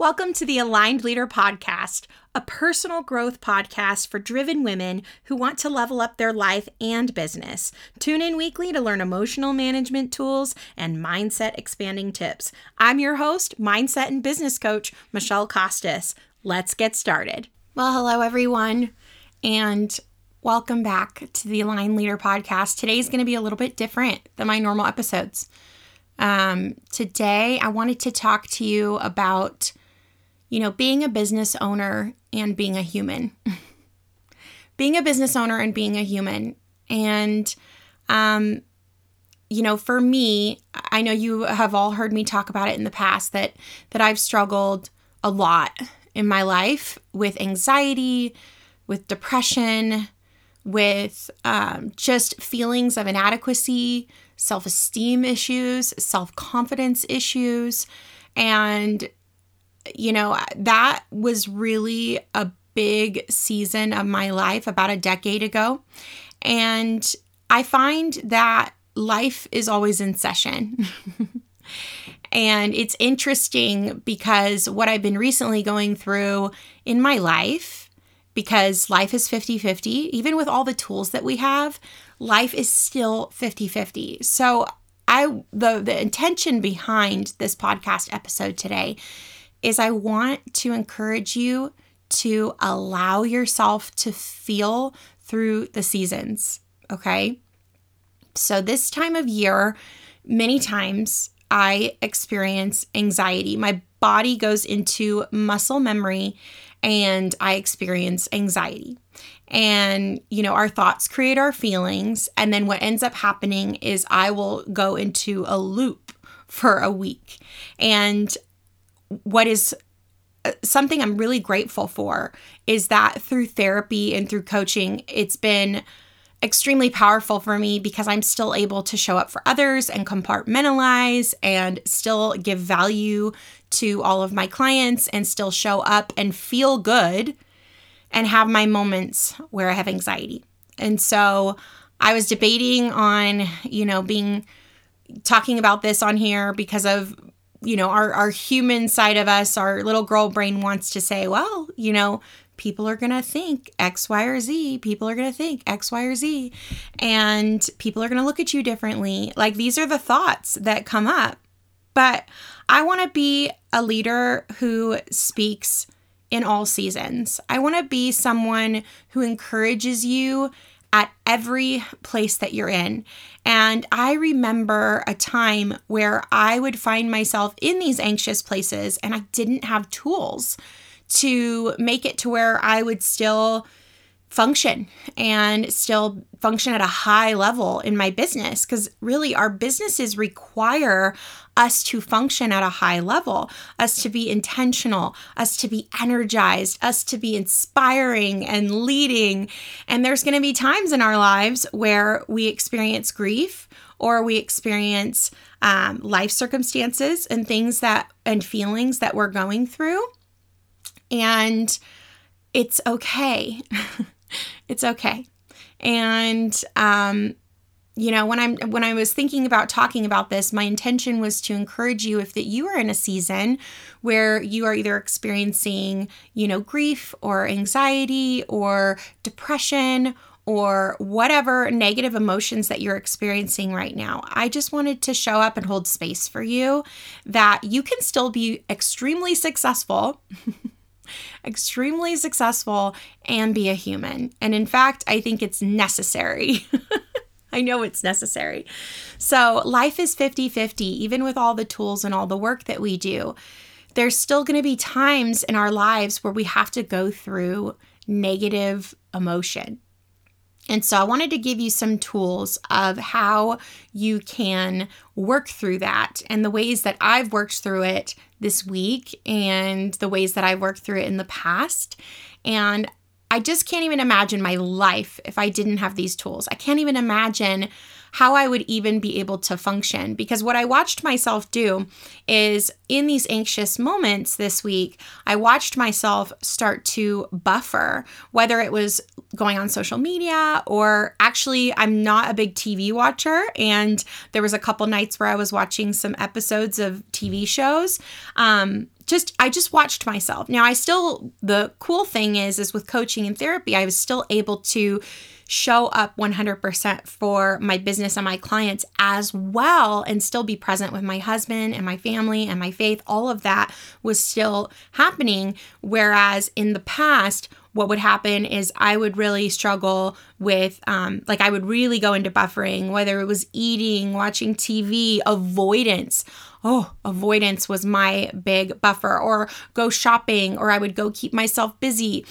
Welcome to the Aligned Leader Podcast, a personal growth podcast for driven women who want to level up their life and business. Tune in weekly to learn emotional management tools and mindset expanding tips. I'm your host, mindset and business coach, Michele Kostos. Let's get started. Well, hello, everyone, and welcome back to the Aligned Leader Podcast. Today's going to be a little bit different than my normal episodes. Um, today, I wanted to talk to you about you know, being a business owner and being a human. being a business owner and being a human. And, um, you know, for me, I know you have all heard me talk about it in the past that that I've struggled a lot in my life with anxiety, with depression, with um, just feelings of inadequacy, self esteem issues, self confidence issues. And you know, that was really a big season of my life about a decade ago. And I find that life is always in session. and it's interesting because what I've been recently going through in my life, because life is 50 50, even with all the tools that we have, life is still 50 50. So, I the the intention behind this podcast episode today is I want to encourage you to allow yourself to feel through the seasons. Okay. So, this time of year, many times I experience anxiety. My body goes into muscle memory and I experience anxiety. And, you know, our thoughts create our feelings. And then what ends up happening is I will go into a loop for a week. And what is uh, something I'm really grateful for is that through therapy and through coaching, it's been extremely powerful for me because I'm still able to show up for others and compartmentalize and still give value to all of my clients and still show up and feel good and have my moments where I have anxiety. And so I was debating on, you know, being talking about this on here because of you know, our, our human side of us, our little girl brain wants to say, well, you know, people are going to think X, Y, or Z. People are going to think X, Y, or Z. And people are going to look at you differently. Like these are the thoughts that come up. But I want to be a leader who speaks in all seasons. I want to be someone who encourages you at every place that you're in. And I remember a time where I would find myself in these anxious places and I didn't have tools to make it to where I would still function and still function at a high level in my business because really our businesses require us to function at a high level, us to be intentional, us to be energized, us to be inspiring and leading. And there's going to be times in our lives where we experience grief or we experience um, life circumstances and things that and feelings that we're going through. And it's okay. it's okay. And um, you know, when I'm when I was thinking about talking about this, my intention was to encourage you if that you are in a season where you are either experiencing, you know, grief or anxiety or depression or whatever negative emotions that you're experiencing right now. I just wanted to show up and hold space for you that you can still be extremely successful extremely successful and be a human. And in fact, I think it's necessary. I know it's necessary. So, life is 50 50, even with all the tools and all the work that we do. There's still going to be times in our lives where we have to go through negative emotion. And so I wanted to give you some tools of how you can work through that and the ways that I've worked through it this week and the ways that I've worked through it in the past. And I just can't even imagine my life if I didn't have these tools. I can't even imagine how I would even be able to function because what I watched myself do is in these anxious moments this week, I watched myself start to buffer, whether it was going on social media or actually, I'm not a big TV watcher. And there was a couple nights where I was watching some episodes of TV shows. Um, just I just watched myself. Now I still the cool thing is is with coaching and therapy I was still able to show up 100% for my business and my clients as well and still be present with my husband and my family and my faith. All of that was still happening. Whereas in the past, what would happen is I would really struggle with, um, like, I would really go into buffering, whether it was eating, watching TV, avoidance. Oh, avoidance was my big buffer, or go shopping, or I would go keep myself busy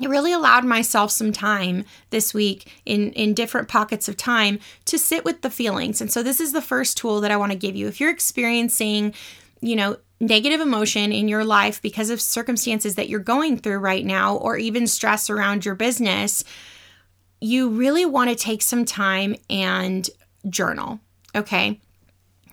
it really allowed myself some time this week in in different pockets of time to sit with the feelings and so this is the first tool that i want to give you if you're experiencing you know negative emotion in your life because of circumstances that you're going through right now or even stress around your business you really want to take some time and journal okay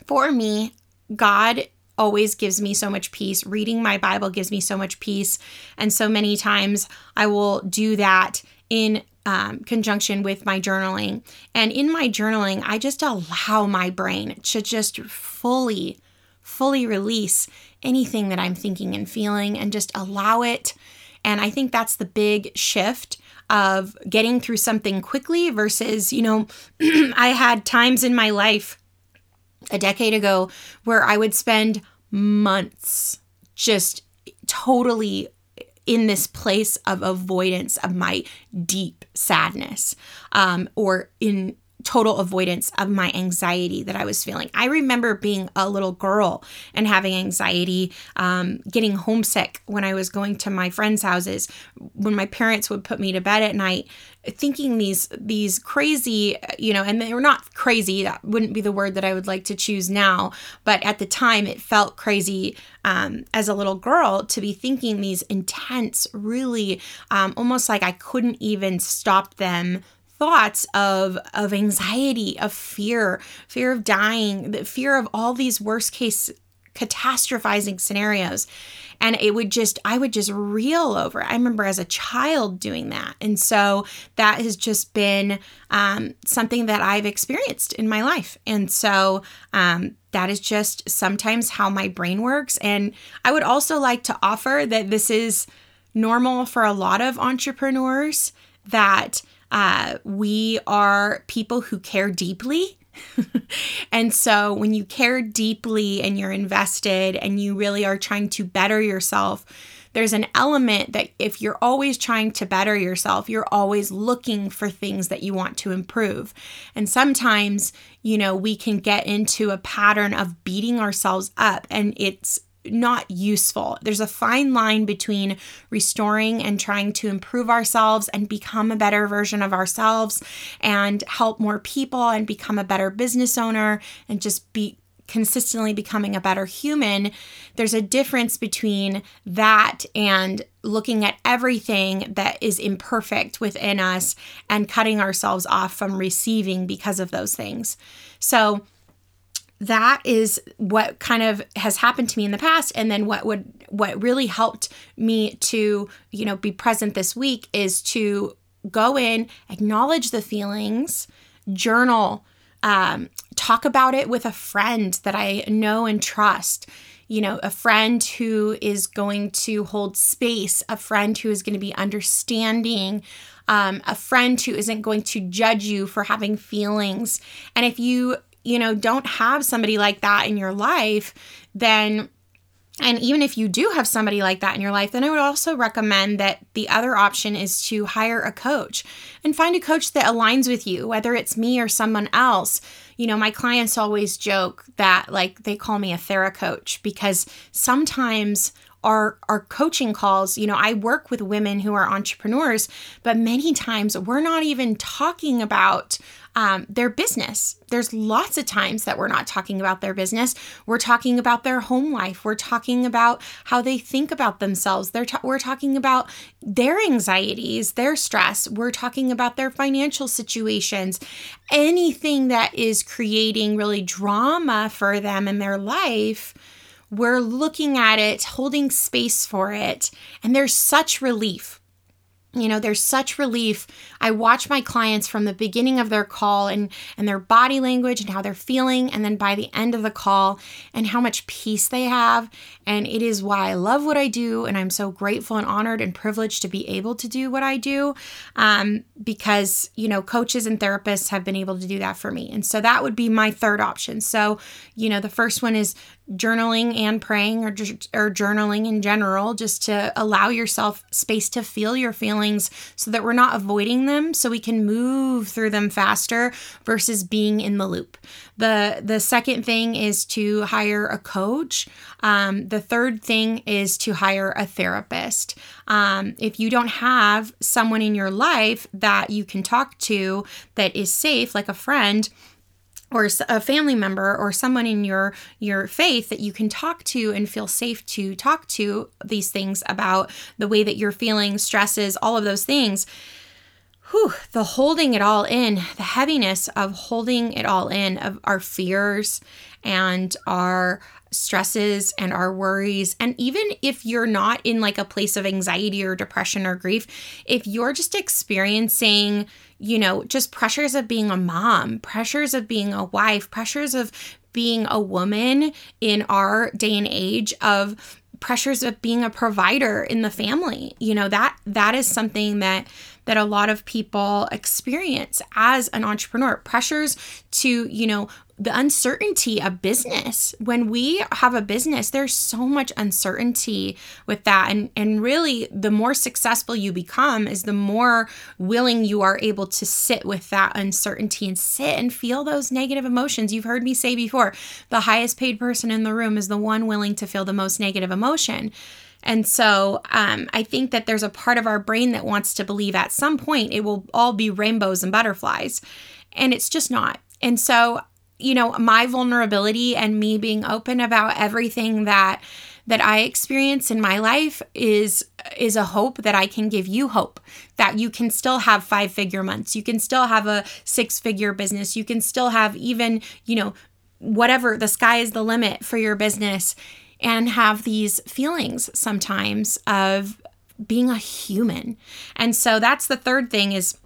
for me god always gives me so much peace. Reading my Bible gives me so much peace. And so many times I will do that in um, conjunction with my journaling. And in my journaling, I just allow my brain to just fully, fully release anything that I'm thinking and feeling and just allow it. And I think that's the big shift of getting through something quickly versus, you know, I had times in my life a decade ago where I would spend months just totally in this place of avoidance of my deep sadness um, or in total avoidance of my anxiety that I was feeling. I remember being a little girl and having anxiety, um, getting homesick when I was going to my friends' houses, when my parents would put me to bed at night, thinking these these crazy, you know, and they were not crazy. That wouldn't be the word that I would like to choose now, but at the time it felt crazy um, as a little girl to be thinking these intense, really um, almost like I couldn't even stop them thoughts of of anxiety, of fear, fear of dying, the fear of all these worst case catastrophizing scenarios. And it would just, I would just reel over. I remember as a child doing that. And so that has just been um, something that I've experienced in my life. And so um, that is just sometimes how my brain works. And I would also like to offer that this is normal for a lot of entrepreneurs that uh, we are people who care deeply. and so when you care deeply and you're invested and you really are trying to better yourself, there's an element that if you're always trying to better yourself, you're always looking for things that you want to improve. And sometimes, you know, we can get into a pattern of beating ourselves up and it's not useful. There's a fine line between restoring and trying to improve ourselves and become a better version of ourselves and help more people and become a better business owner and just be consistently becoming a better human. There's a difference between that and looking at everything that is imperfect within us and cutting ourselves off from receiving because of those things. So, that is what kind of has happened to me in the past. And then what would what really helped me to you know be present this week is to go in acknowledge the feelings journal um, talk about it with a friend that i know and trust. You know a friend who is going to hold space a friend who is going to be understanding um, a friend who isn't going to judge you for having feelings. And if you you know, don't have somebody like that in your life, then and even if you do have somebody like that in your life, then I would also recommend that the other option is to hire a coach and find a coach that aligns with you, whether it's me or someone else. You know, my clients always joke that like they call me a thera coach because sometimes our our coaching calls you know i work with women who are entrepreneurs but many times we're not even talking about um, their business. There's lots of times that we're not talking about their business. We're talking about their home life. We're talking about how they think about themselves. They're we're talking about their anxieties, their stress. We're talking about their financial situations. Anything that is creating really drama for them in their life we're looking at it, holding space for it, and there's such relief. You know there's such relief. I watch my clients from the beginning of their call and and their body language and how they're feeling and then by the end of the call and how much peace they have. And it is why i love what i do and i'm so grateful and honored and privileged to be able to do what i do um, because you know coaches and therapists have been able to do that for me. And so that would be my third option. So you know the first one is journaling and praying or, or journaling in general just to allow yourself space to feel your feelings so that we're not avoiding them so we can move through them faster versus being in the loop. The the second thing is to hire a coach. Um, the third thing is to hire a therapist. Um, if you don't have someone in your life that you can talk to that is safe like a friend or a family member or someone in your your faith that you can talk to and feel safe to talk to these things about the way that you're feeling stresses all of those things. Whew, the holding it all in the heaviness of holding it all in of our fears and our stresses and our worries. And even if you're not in like a place of anxiety or depression or grief if you're just experiencing you know, just pressures of being a mom, pressures of being a wife, pressures of being a woman in our day and age of pressures of being a provider in the family you know that that is something that that a lot of people experience as an entrepreneur pressures to you know the uncertainty of business. When we have a business, there's so much uncertainty with that. And, and really, the more successful you become, is the more willing you are able to sit with that uncertainty and sit and feel those negative emotions. You've heard me say before the highest paid person in the room is the one willing to feel the most negative emotion. And so um, I think that there's a part of our brain that wants to believe at some point it will all be rainbows and butterflies. And it's just not. And so you know, my vulnerability and me being open about everything that that I experience in my life is is a hope that I can give you hope that you can still have five figure months. You can still have a six figure business. You can still have even, you know, whatever the sky is the limit for your business and have these feelings sometimes of being a human. And so that's the third thing is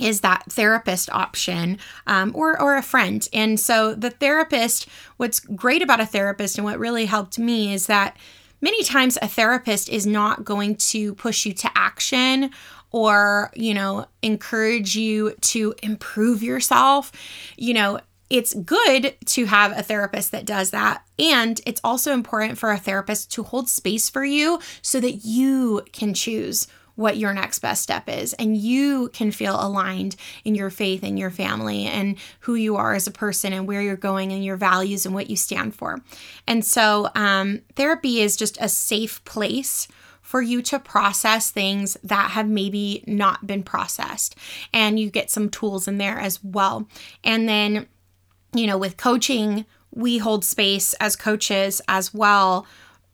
is that therapist option um, or, or a friend. And so the therapist, what's great about a therapist and what really helped me is that many times a therapist is not going to push you to action or, you know, encourage you to improve yourself. You know, it's good to have a therapist that does that. And it's also important for a therapist to hold space for you so that you can choose what your next best step is. And you can feel aligned in your faith and your family and who you are as a person and where you're going and your values and what you stand for. And so, um, therapy is just a safe place for you to process things that have maybe not been processed. And you get some tools in there as well. And then, you know, with coaching, we hold space as coaches as well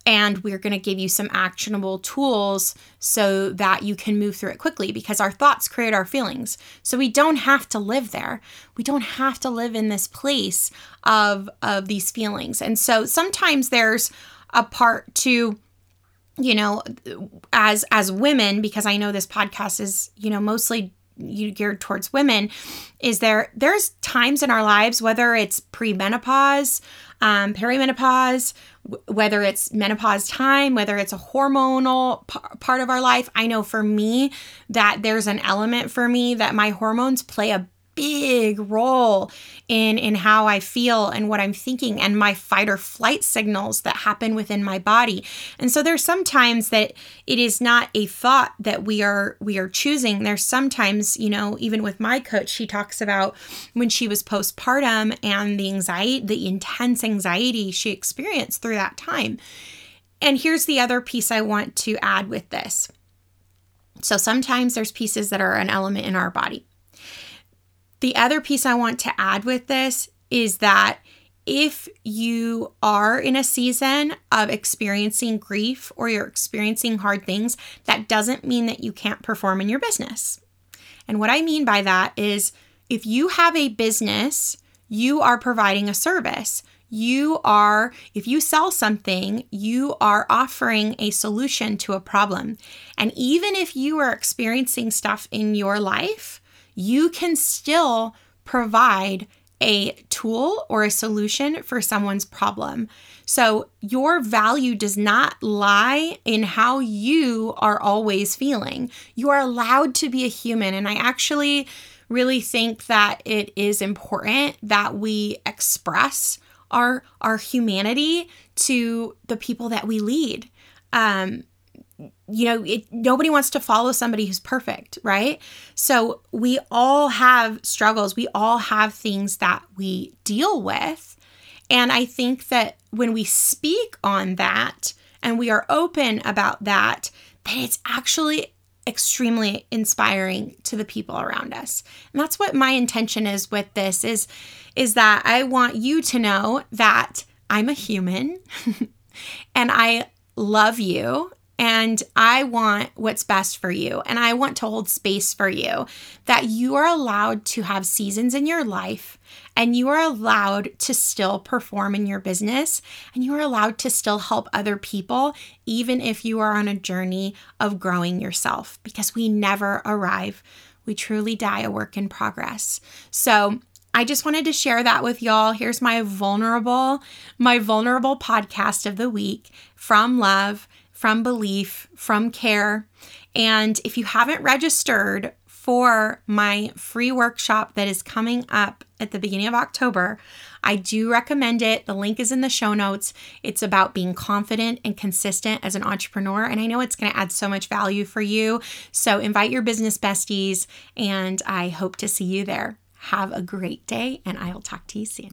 and we're going to give you some actionable tools so that you can move through it quickly because our thoughts create our feelings. So we don't have to live there. We don't have to live in this place of of these feelings. And so sometimes there's a part to you know as as women because I know this podcast is, you know, mostly you geared towards women is there there's times in our lives whether it's premenopause um, perimenopause whether it's menopause time, whether it's a hormonal p- part of our life. I know for me that there's an element for me that my hormones play a big role in in how I feel and what I'm thinking and my fight or flight signals that happen within my body. And so there's sometimes that it is not a thought that we are we are choosing. There's sometimes, you know, even with my coach, she talks about when she was postpartum and the anxiety, the intense anxiety she experienced through that time. And here's the other piece I want to add with this. So sometimes there's pieces that are an element in our body. The other piece I want to add with this is that if you are in a season of experiencing grief or you're experiencing hard things, that doesn't mean that you can't perform in your business. And what I mean by that is if you have a business, you are providing a service. You are, if you sell something, you are offering a solution to a problem. And even if you are experiencing stuff in your life, you can still provide a tool or a solution for someone's problem. So, your value does not lie in how you are always feeling. You are allowed to be a human. And I actually really think that it is important that we express our our humanity to the people that we lead. Um, you know, it, nobody wants to follow somebody who's perfect, right? So we all have struggles. We all have things that we deal with. And I think that when we speak on that and we are open about that, that it's actually extremely inspiring to the people around us. And that's what my intention is with this is is that I want you to know that I'm a human and I love you and I want what's best for you. And I want to hold space for you. That you are allowed to have seasons in your life and you are allowed to still perform in your business and you are allowed to still help other people, even if you are on a journey of growing yourself, because we never arrive. We truly die a work in progress. So, I just wanted to share that with y'all. Here's my vulnerable, my vulnerable podcast of the week from love from belief, from care. And if you haven't registered for my free workshop that is coming up at the beginning of October, I do recommend it. The link is in the show notes. It's about being confident and consistent as an entrepreneur. And I know it's going to add so much value for you. So invite your business besties, and I hope to see you there. Have a great day, and I will talk to you soon.